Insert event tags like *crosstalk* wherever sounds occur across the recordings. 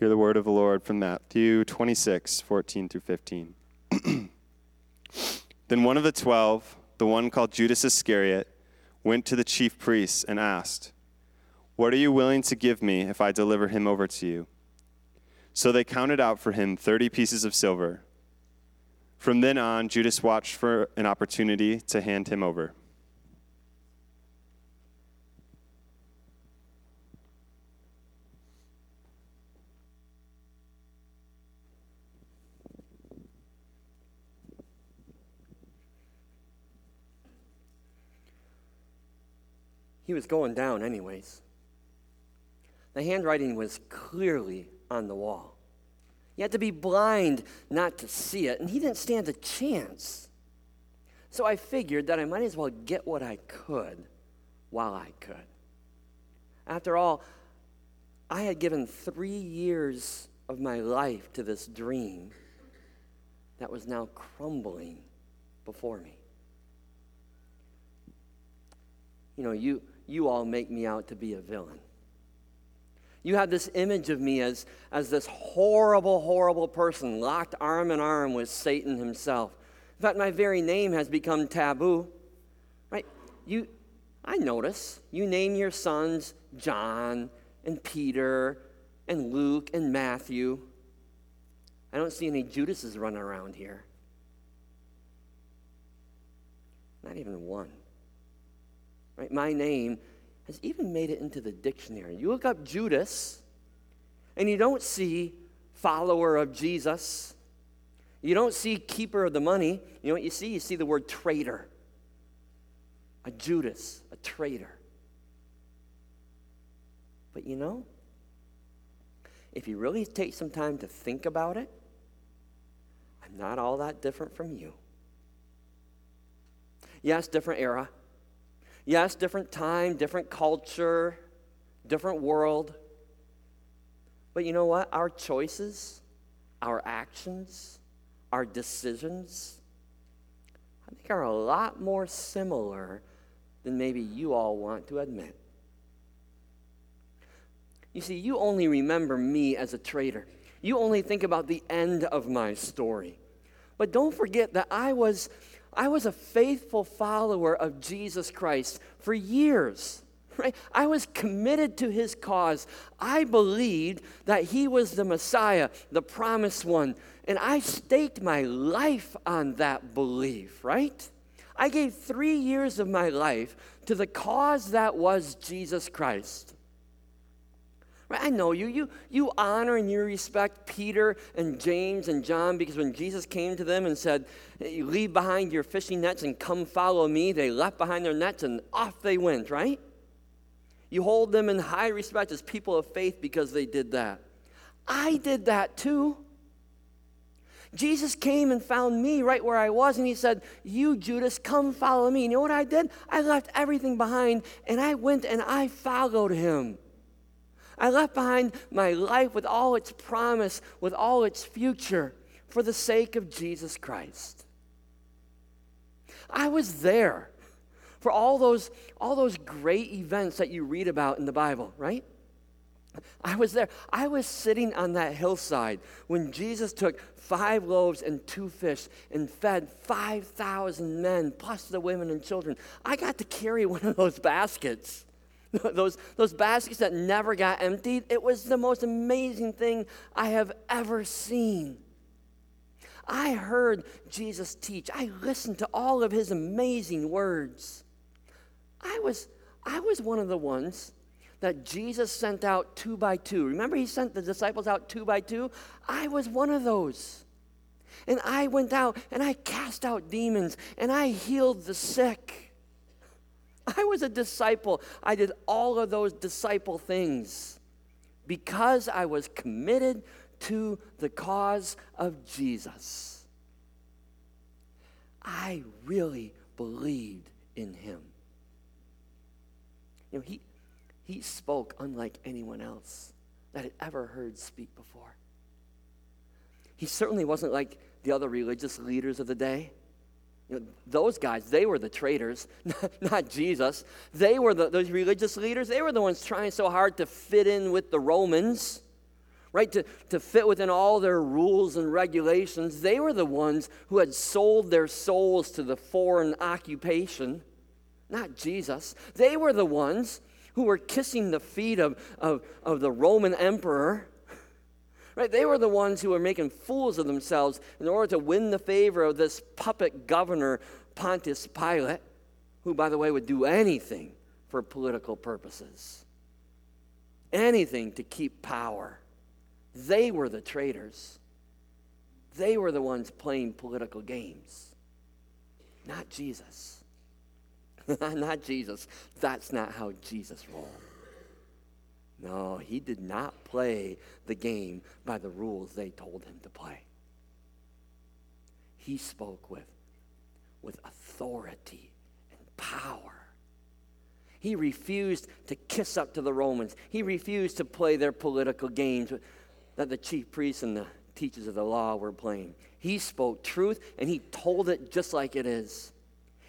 Hear the word of the Lord from Matthew 26, 14 through 15. *clears throat* then one of the twelve, the one called Judas Iscariot, went to the chief priests and asked, What are you willing to give me if I deliver him over to you? So they counted out for him 30 pieces of silver. From then on, Judas watched for an opportunity to hand him over. He was going down, anyways. The handwriting was clearly on the wall. You had to be blind not to see it, and he didn't stand a chance. So I figured that I might as well get what I could while I could. After all, I had given three years of my life to this dream that was now crumbling before me. You know, you, you all make me out to be a villain. You have this image of me as, as this horrible, horrible person locked arm in arm with Satan himself. In fact, my very name has become taboo. Right? You, I notice you name your sons John and Peter and Luke and Matthew. I don't see any Judases running around here. Not even one. Right? My name has even made it into the dictionary. You look up Judas, and you don't see follower of Jesus. You don't see keeper of the money. You know what you see? You see the word traitor. A Judas, a traitor. But you know, if you really take some time to think about it, I'm not all that different from you. Yes, different era. Yes, different time, different culture, different world. But you know what? Our choices, our actions, our decisions, I think are a lot more similar than maybe you all want to admit. You see, you only remember me as a traitor. You only think about the end of my story. But don't forget that I was I was a faithful follower of Jesus Christ for years. Right? I was committed to his cause. I believed that he was the Messiah, the promised one, and I staked my life on that belief, right? I gave three years of my life to the cause that was Jesus Christ. Right? I know you. You, you honor and you respect Peter and James and John because when Jesus came to them and said, Leave behind your fishing nets and come follow me, they left behind their nets and off they went, right? You hold them in high respect as people of faith because they did that. I did that too. Jesus came and found me right where I was, and he said, You, Judas, come follow me. You know what I did? I left everything behind and I went and I followed him. I left behind my life with all its promise, with all its future, for the sake of Jesus Christ. I was there for all those, all those great events that you read about in the Bible, right? I was there. I was sitting on that hillside when Jesus took five loaves and two fish and fed 5,000 men, plus the women and children. I got to carry *laughs* one of those baskets. *laughs* those, those baskets that never got emptied, it was the most amazing thing I have ever seen. I heard Jesus teach. I listened to all of his amazing words. I was, I was one of the ones that Jesus sent out two by two. Remember, he sent the disciples out two by two? I was one of those. And I went out and I cast out demons and I healed the sick. I was a disciple. I did all of those disciple things because I was committed to the cause of Jesus. I really believed in him. You know, he, he spoke unlike anyone else that had ever heard speak before. He certainly wasn't like the other religious leaders of the day. You know, those guys, they were the traitors, *laughs* not Jesus. They were the, those religious leaders. They were the ones trying so hard to fit in with the Romans. right? To, to fit within all their rules and regulations. They were the ones who had sold their souls to the foreign occupation, not Jesus. They were the ones who were kissing the feet of, of, of the Roman emperor. Right? They were the ones who were making fools of themselves in order to win the favor of this puppet governor, Pontius Pilate, who, by the way, would do anything for political purposes, anything to keep power. They were the traitors. They were the ones playing political games, not Jesus. *laughs* not Jesus. That's not how Jesus rolled. No, he did not play the game by the rules they told him to play. He spoke with, with authority and power. He refused to kiss up to the Romans. He refused to play their political games that the chief priests and the teachers of the law were playing. He spoke truth and he told it just like it is.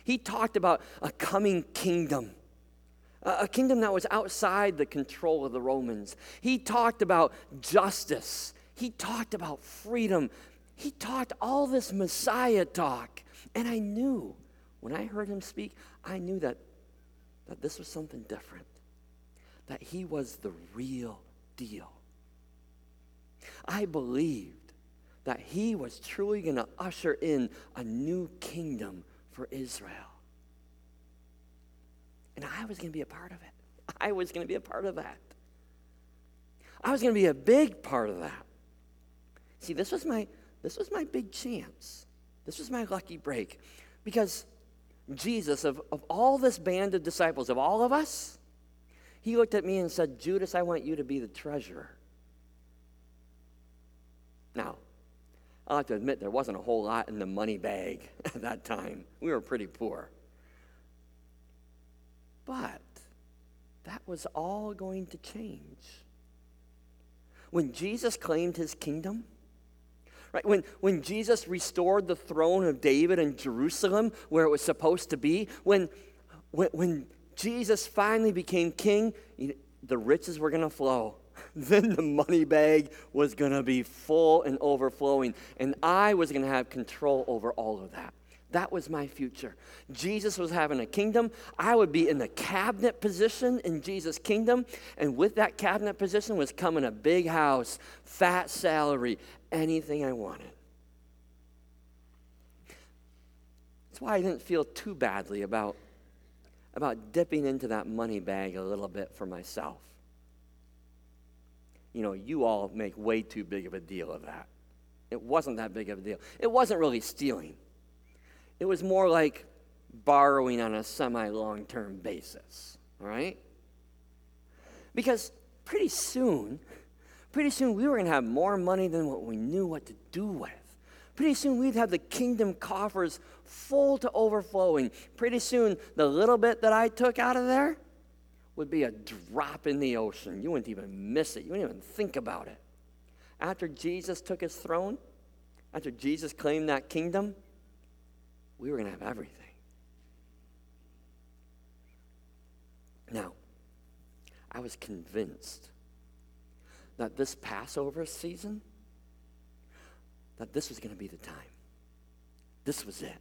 He talked about a coming kingdom, a kingdom that was outside the control of the Romans. He talked about justice. He talked about freedom. He talked all this Messiah talk. And I knew, when I heard him speak, I knew that, that this was something different, that he was the real deal. I believed that he was truly going to usher in a new kingdom for Israel. And I was going to be a part of it. *laughs* I was going to be a part of that. I was going to be a big part of that. See, this was my this was my big chance. This was my lucky break. Because Jesus, of, of all this band of disciples, of all of us, he looked at me and said, Judas, I want you to be the treasurer. Now, i have to admit there wasn't a whole lot in the money bag *laughs* at that time. We were pretty poor. But that was all going to change. When Jesus claimed his kingdom, right, when, when Jesus restored the throne of David in Jerusalem where it was supposed to be, when, when, when Jesus finally became king, the riches were going to flow. *laughs* then the money bag was going to be full and overflowing. And I was going to have control over all of that. That was my future. Jesus was having a kingdom. I would be in the cabinet position in Jesus' kingdom. And with that cabinet position was coming a big house, fat salary, anything I wanted. That's why I didn't feel too badly about, about dipping into that money bag a little bit for myself you know, you all make way too big of a deal of that. It wasn't that big of a deal. It wasn't really stealing, it was more like borrowing on a semi long term basis, right? Because pretty soon, pretty soon we were going to have more money than what we knew what to do with. Pretty soon we'd have the kingdom coffers full to overflowing. Pretty soon the little bit that I took out of there, would be a drop in the ocean. You wouldn't even miss it, you wouldn't even think about it. After Jesus took his throne, after Jesus claimed that kingdom, we were going to have everything. Now, I was convinced that this Passover season, that this was going to be the time. This was it.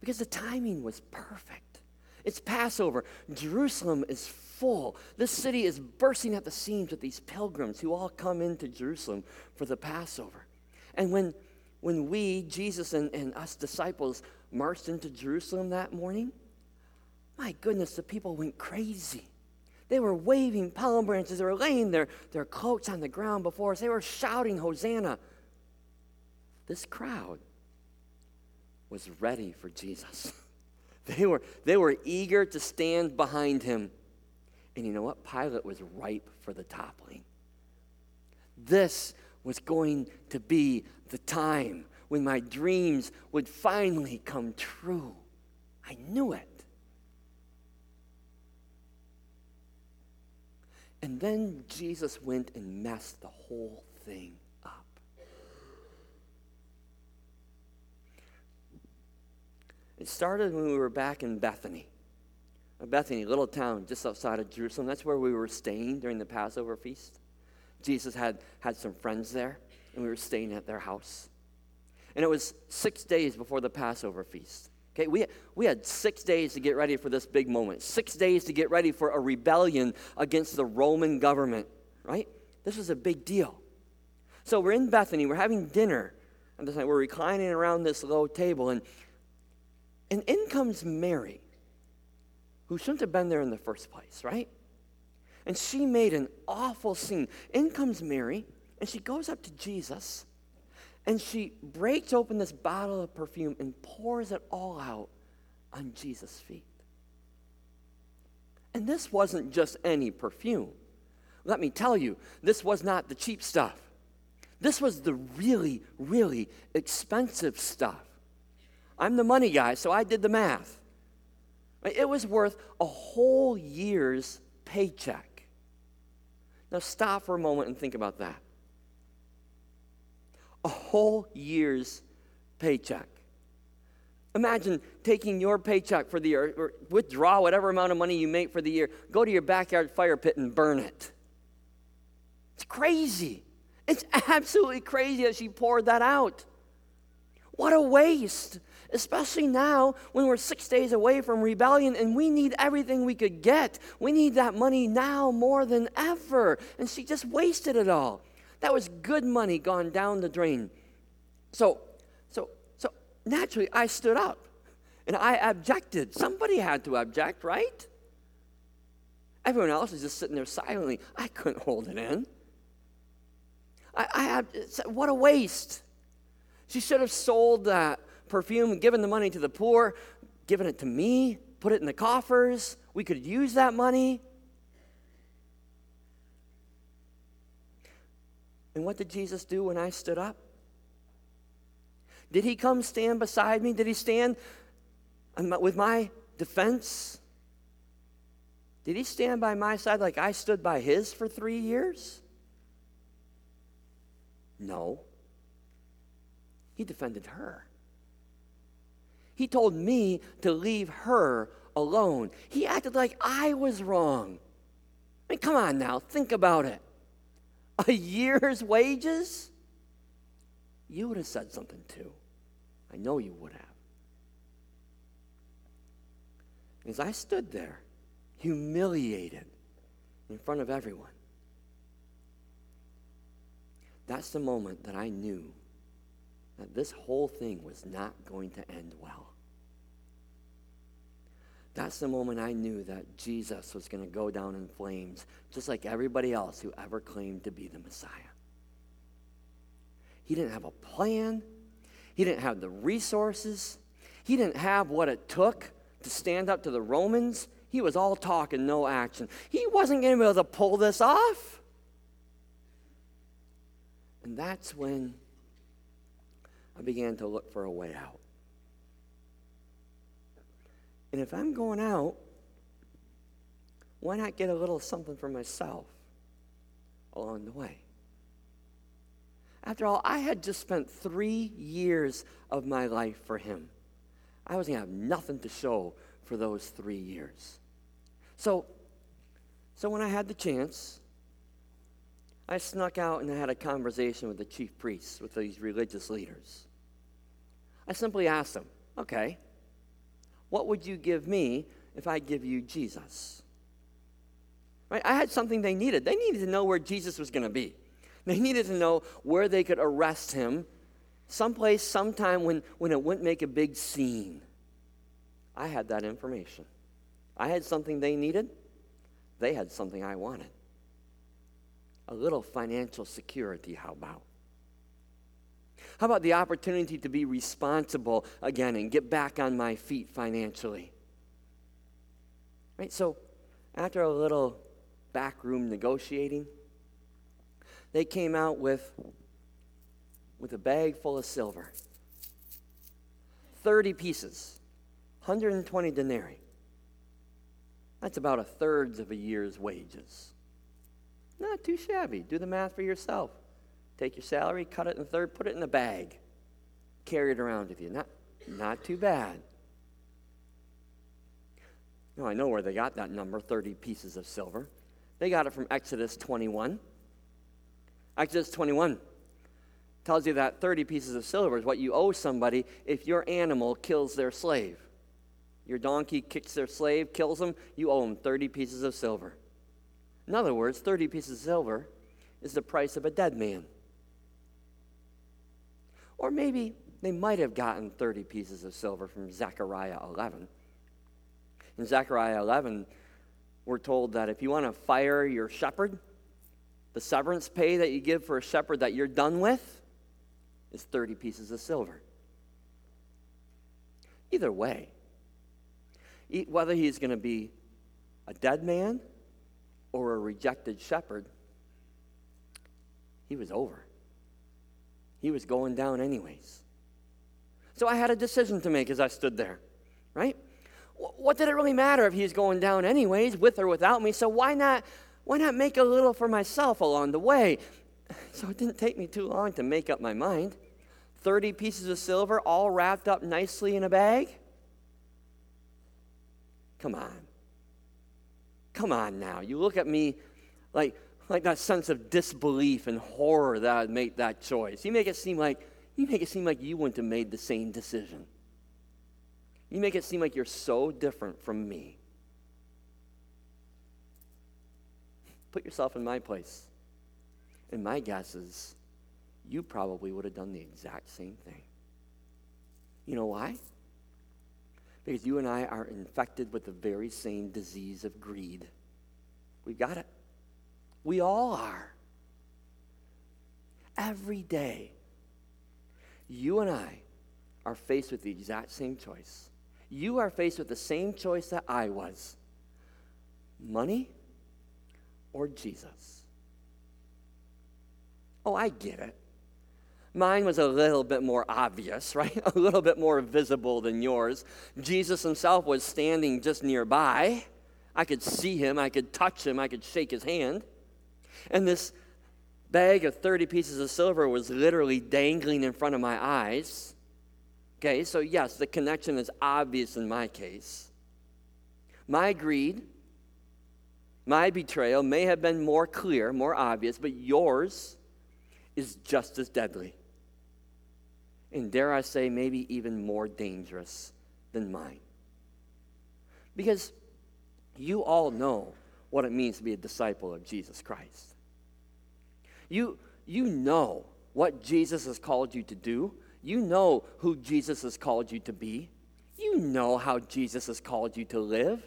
Because the timing was perfect. It's Passover. Jerusalem is full. This city is bursting at the seams with these pilgrims who all come into Jerusalem for the Passover. And when, when we, Jesus and, and us disciples, marched into Jerusalem that morning, my goodness, the people went crazy. They were waving palm branches. They were laying their, their cloaks on the ground before us. They were shouting, Hosanna. This crowd was ready for Jesus. *laughs* They were, they were eager to stand behind him. And you know what? Pilate was ripe for the toppling. This was going to be the time when my dreams would finally come true. I knew it. And then Jesus went and messed the whole thing up. It started when we were back in Bethany. Bethany, little town just outside of Jerusalem. That's where we were staying during the Passover feast. Jesus had, had some friends there, and we were staying at their house. And it was six days before the Passover feast. Okay, we, we had six days to get ready for this big moment, six days to get ready for a rebellion against the Roman government, right? This was a big deal. So we're in Bethany, we're having dinner, and we're reclining around this low table, and, and in comes Mary, who shouldn't have been there in the first place, right? And she made an awful scene. In comes Mary, and she goes up to Jesus and she breaks open this bottle of perfume and pours it all out on Jesus' feet. And this wasn't just any perfume. Let me tell you, this was not the cheap stuff. This was the really, really expensive stuff. I'm the money guy, so I did the math. It was worth a whole year's paycheck. Now, stop for a moment and think about that a whole year's paycheck. Imagine taking your paycheck for the year, or withdraw whatever amount of money you make for the year, go to your backyard fire pit and burn it. It's crazy. It's *laughs* absolutely crazy that she poured that out. What a waste, especially now when we're six days away from rebellion and we need everything we could get. We need that money now more than ever. And she just wasted it all. That was good money gone down the drain. So, so, so naturally, I stood up and I objected. Somebody had to object, right? Everyone else was just sitting there silently. I couldn't hold it in. I, I what a waste. She should have sold that perfume, given the money to the poor, given it to me, put it in the coffers. We could use that money. And what did Jesus do when I stood up? Did he come stand beside me? Did he stand with my defense? Did he stand by my side like I stood by his for three years? No. He defended her. He told me to leave her alone. He acted like I was wrong. I mean, come on now, think about it a year's wages, you would have said something too. I know you would have. As I stood there, humiliated in front of everyone, that's the moment that I knew that this whole thing was not going to end well. That's the moment I knew that Jesus was going to go down in flames, just like everybody else who ever claimed to be the Messiah. He didn't have a plan, he didn't have the resources, he didn't have what it took to stand up to the Romans. He was all talk and no action. He wasn't going to be able to pull this off. And that's when I began to look for a way out. And if I'm going out, why not get a little something for myself along the way? After all, I had just spent three years of my life for him. I was going to have nothing to show for those three years. So, so when I had the chance, I snuck out and I had a conversation with the chief priests, with these religious leaders. I simply asked them, okay, what would you give me if I give you Jesus? Right? I had something they needed. They needed to know where Jesus was going to be. They needed to know where they could arrest him, someplace, sometime when, when it wouldn't make a big scene. I had that information. I had something they needed. They had something I wanted. A little financial security, how about? How about the opportunity to be responsible again and get back on my feet financially? Right? So, after a little backroom negotiating, they came out with, with a bag full of silver 30 pieces, 120 denarii. That's about a third of a year's wages. Not too shabby. Do the math for yourself. Take your salary, cut it in third, put it in a bag, carry it around with you. Not, not too bad. Now, I know where they got that number 30 pieces of silver. They got it from Exodus 21. Exodus 21 tells you that 30 pieces of silver is what you owe somebody if your animal kills their slave. Your donkey kicks their slave, kills them, you owe them 30 pieces of silver. In other words, 30 pieces of silver is the price of a dead man. Or maybe they might have gotten 30 pieces of silver from Zechariah 11. In Zechariah 11, we're told that if you want to fire your shepherd, the severance pay that you give for a shepherd that you're done with is 30 pieces of silver. Either way, whether he's going to be a dead man or a rejected shepherd, he was over. He was going down, anyways. So I had a decision to make as I stood there, right? What did it really matter if he was going down, anyways, with or without me? So why not, why not make a little for myself along the way? So it didn't take me too long to make up my mind. 30 pieces of silver all wrapped up nicely in a bag. Come on. Come on now. You look at me like, like that sense of disbelief and horror that I made that choice. You make it seem like you make it seem like you wouldn't have made the same decision. You make it seem like you're so different from me. Put yourself in my place. And my guess is you probably would have done the exact same thing. You know why? Because you and I are infected with the very same disease of greed. We've got it. We all are. Every day, you and I are faced with the exact same choice. You are faced with the same choice that I was money or Jesus. Oh, I get it. Mine was a little bit more obvious, *laughs* right? A little bit more visible than yours. Jesus himself was standing just nearby. I could see him, I could touch him, I could shake his hand. And this bag of 30 pieces of silver was literally dangling in front of my eyes. Okay, so yes, the connection is obvious in my case. My greed, my betrayal may have been more clear, more obvious, but yours is just as deadly and dare I say, maybe even more dangerous than mine. Because you all know what it means to be a disciple of Jesus Christ. You, you know what Jesus has called you to do. You know who Jesus has called you to be. You know how Jesus has called you to live.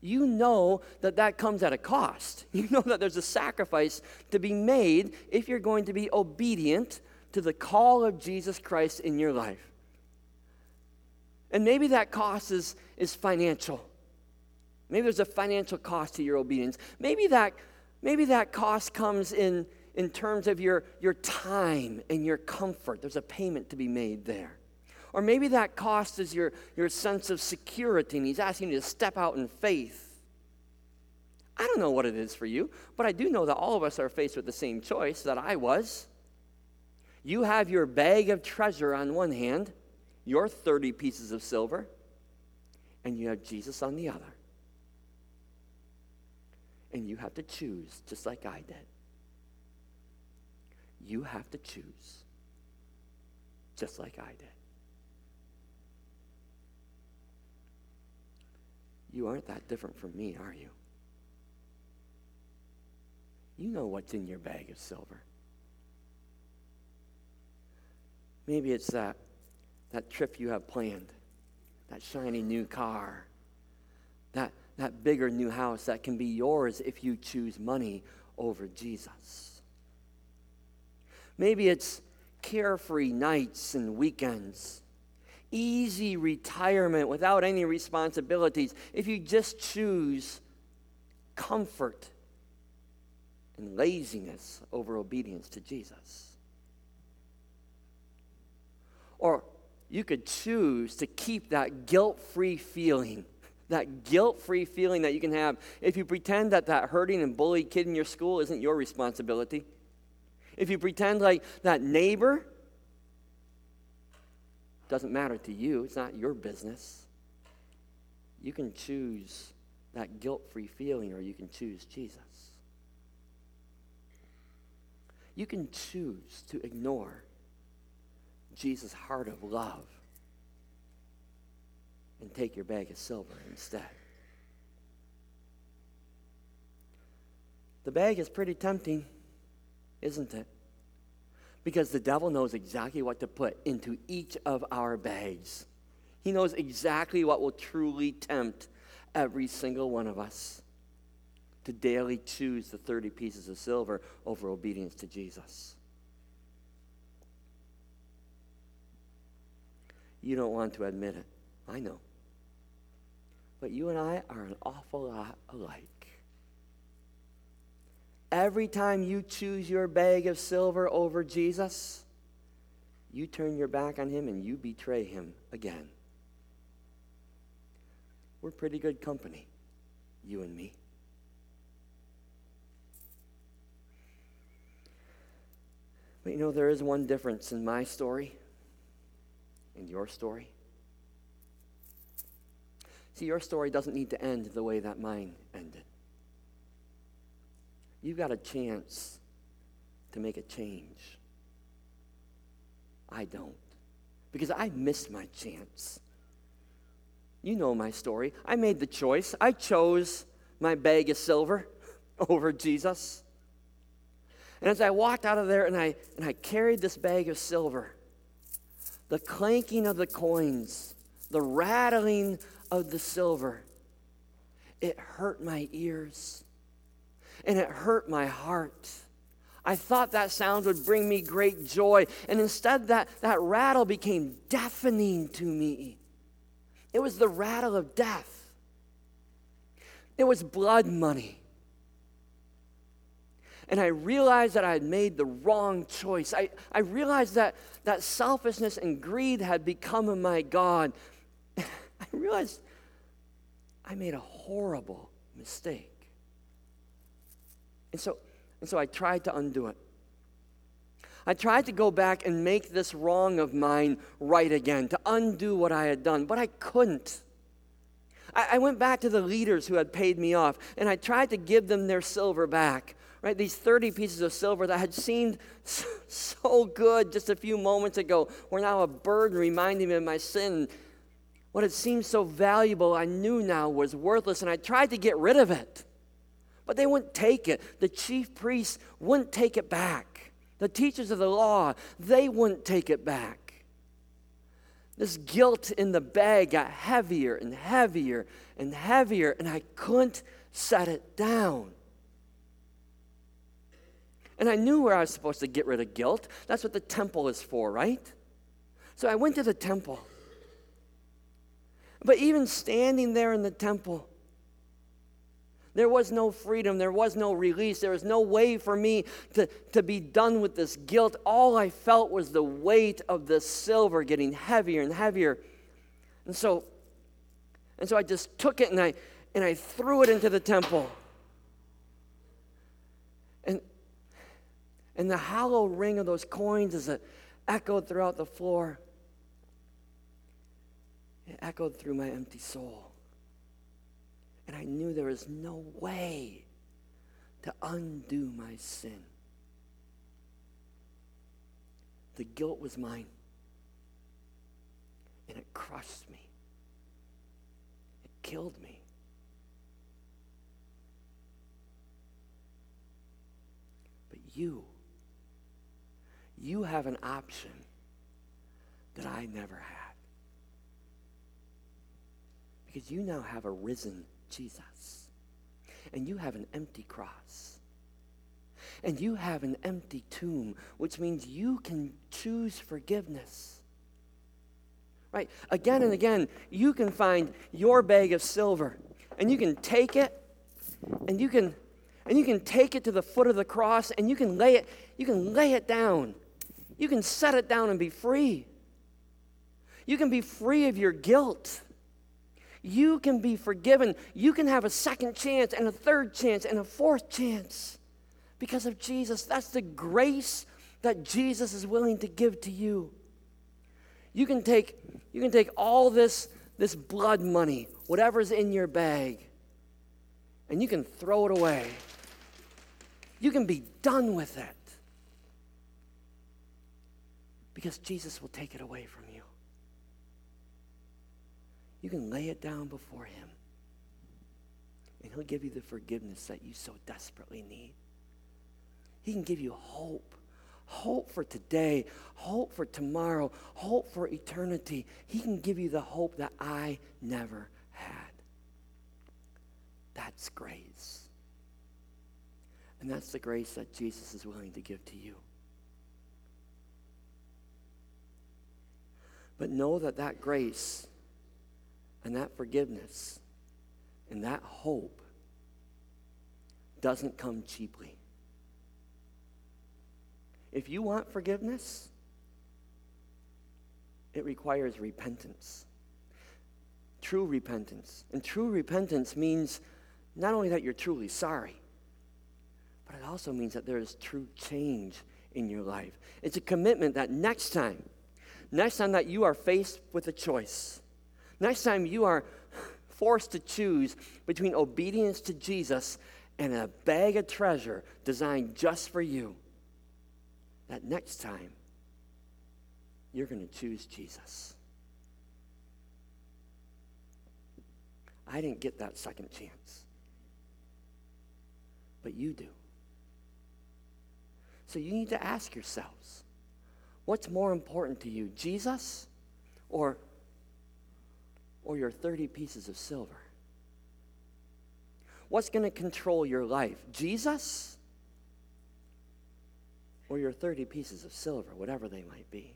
You know that that comes at a cost. *laughs* You know that there's a sacrifice to be made if you're going to be obedient to the call of Jesus Christ in your life. And maybe that cost is, is financial. Maybe there's a financial cost to your obedience. Maybe that, maybe that cost comes in, in terms of your, your time and your comfort. There's a payment to be made there. Or maybe that cost is your, your sense of security, and He's asking you to step out in faith. I don't know what it is for you, but I do know that all of us are faced with the same choice that I was. You have your bag of treasure on one hand, your 30 pieces of silver, and you have Jesus on the other. And you have to choose, just like I did. You have to choose, just like I did. You aren't that different from me, are you? You know what's in your bag of silver. Maybe it's that, that trip you have planned, that shiny new car, that, that bigger new house that can be yours if you choose money over Jesus. Maybe it's carefree nights and weekends, easy retirement without any responsibilities if you just choose comfort and laziness over obedience to Jesus. Or you could choose to keep that guilt free feeling, that guilt free feeling that you can have if you pretend that that hurting and bullied kid in your school isn't your responsibility. If you pretend like that neighbor doesn't matter to you, it's not your business. You can choose that guilt free feeling or you can choose Jesus. You can choose to ignore Jesus' heart of love and take your bag of silver instead. The bag is pretty tempting, isn't it? Because the devil knows exactly what to put into each of our bags. He knows exactly what will truly tempt every single one of us to daily choose the 30 pieces of silver over obedience to Jesus. You don't want to admit it. I know. But you and I are an awful lot alike. Every time you choose your bag of silver over Jesus, you turn your back on him and you betray him again. We're pretty good company, you and me. But you know, there is one difference in my story and your story. See, your story doesn't need to end the way that mine ended. You've got a chance to make a change. I don't. Because I missed my chance. You know my story. I made the choice. I chose my bag of silver *laughs* over Jesus. And as I walked out of there and I, and I carried this bag of silver, the clanking of the coins, the rattling of the silver, it hurt my ears and it hurt my heart. I thought that sound would bring me great joy, and instead, that, that rattle became deafening to me. It was the rattle of death, it was blood money. And I realized that I had made the wrong choice. I, I realized that, that selfishness and greed had become my God. *laughs* I realized I made a horrible mistake. And so, and so I tried to undo it. I tried to go back and make this wrong of mine right again, to undo what I had done, but I couldn't. I, I went back to the leaders who had paid me off, and I tried to give them their silver back right? These 30 pieces of silver that had seemed *laughs* so good just a few moments ago were now a burden reminding me of my sin. What had seemed so valuable, I knew now was worthless, and I tried to get rid of it. But they wouldn't take it. The chief priests wouldn't take it back. The teachers of the law, they wouldn't take it back. This guilt in the bag got heavier and heavier and heavier, and I couldn't set it down. And I knew where I was supposed to get rid of guilt. That's what the temple is for, right? So I went to the temple. But even standing there in the temple, there was no freedom. There was no release. There was no way for me to, to be done with this guilt. All I felt was the weight of the silver getting heavier and heavier. And so, and so I just took it and I, and I threw it into the temple. And and the hollow ring of those coins as it echoed throughout the floor, it echoed through my empty soul. And I knew there was no way to undo my sin. The guilt was mine, and it crushed me, it killed me. But you, you have an option that I never had. Because you now have a risen Jesus, and you have an empty cross. And you have an empty tomb, which means you can choose forgiveness. Right? Again and again, you can find your bag of silver, and you can take it, and you can and you can take it to the foot of the cross and you can lay it you can lay it down you can set it down and be free. You can be free of your guilt. You can be forgiven. You can have a second chance and a third chance and a fourth chance because of Jesus. That's the grace that Jesus is willing to give to you. You can take, you can take all this, this blood money, whatever's in your bag, and you can throw it away. You can be done with it because Jesus will take it away from you. You can lay it down before Him, and He'll give you the forgiveness that you so desperately need. He can give you hope hope for today, hope for tomorrow, hope for eternity. He can give you the hope that I never had. That's grace. And that's the grace that Jesus is willing to give to you. But know that that grace and that forgiveness and that hope doesn't come cheaply. If you want forgiveness, it requires repentance. True repentance. And true repentance means not only that you're truly sorry, but it also means that there is true change in your life. It's a commitment that next time, next time that you are faced with a choice, next time you are forced to choose between obedience to Jesus and a bag of treasure designed just for you, that next time you're going to choose Jesus. I didn't get that second chance, but you do. So you need to ask yourselves what's more important to you, Jesus or, or your 30 pieces of silver? What's going to control your life, Jesus or your 30 pieces of silver, whatever they might be.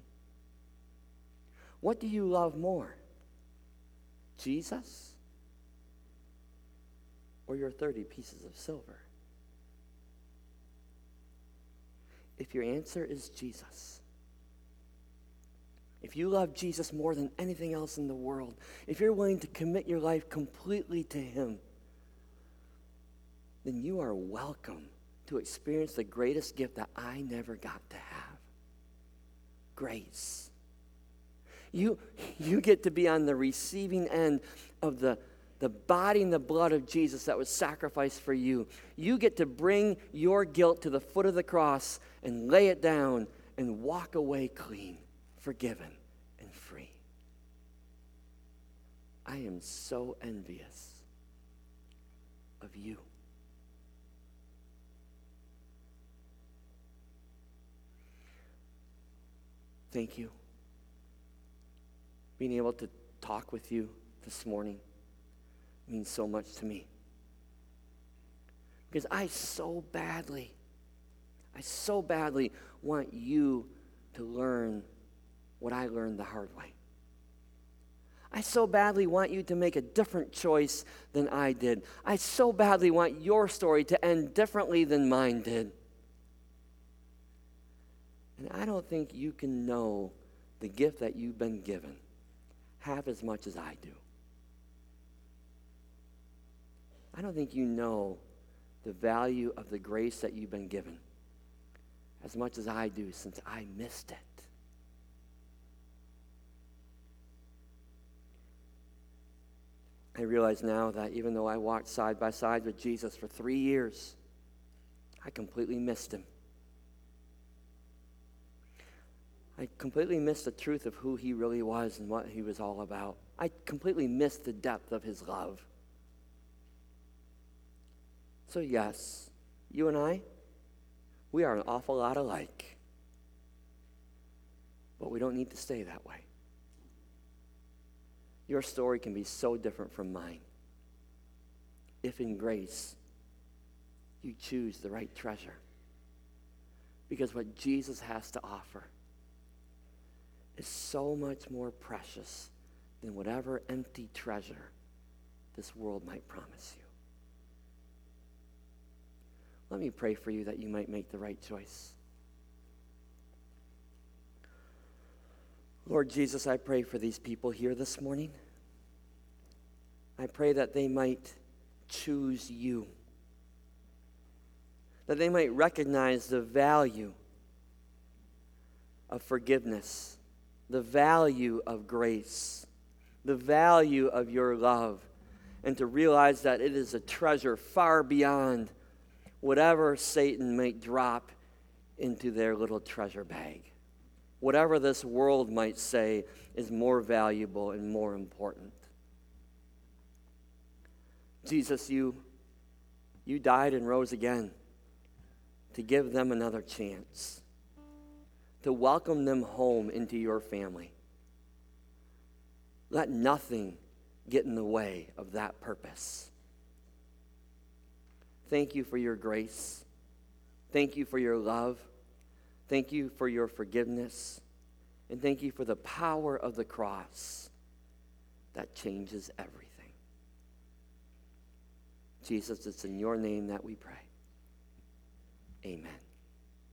What do you love more? Jesus or your 30 pieces of silver? If your answer is Jesus, if you love Jesus more than anything else in the world, if you're willing to commit your life completely to Him, then you are welcome to experience the greatest gift that I never got to have grace. You, you get to be on the receiving end of the, the body and the blood of Jesus that was sacrificed for you. You get to bring your guilt to the foot of the cross and lay it down and walk away clean, forgiven, and free. I am so envious of you. Thank you. Being able to talk with you this morning means so much to me. Because I so badly, I so badly want you to learn what I learned the hard way. I so badly want you to make a different choice than I did. I so badly want your story to end differently than mine did. And I don't think you can know the gift that you've been given half as much as I do. I don't think you know the value of the grace that you've been given as much as I do since I missed it. I realize now that even though I walked side by side with Jesus for three years, I completely missed him. I completely missed the truth of who he really was and what he was all about. I completely missed the depth of his love. So, yes, you and I, we are an awful lot alike. But we don't need to stay that way. Your story can be so different from mine. If in grace you choose the right treasure. Because what Jesus has to offer is so much more precious than whatever empty treasure this world might promise you. Let me pray for you that you might make the right choice. Lord Jesus, I pray for these people here this morning. I pray that they might choose you, that they might recognize the value of forgiveness the value of grace, the value of your love, and to realize that it is a treasure far beyond whatever Satan might drop into their little treasure bag. Whatever this world might say is more valuable and more important. Jesus, you, you died and rose again to give them another chance, to welcome them home into your family. Let nothing get in the way of that purpose. Thank you for your grace. Thank you for your love. Thank you for your forgiveness. And thank you for the power of the cross that changes everything. Jesus, it's in your name that we pray. Amen.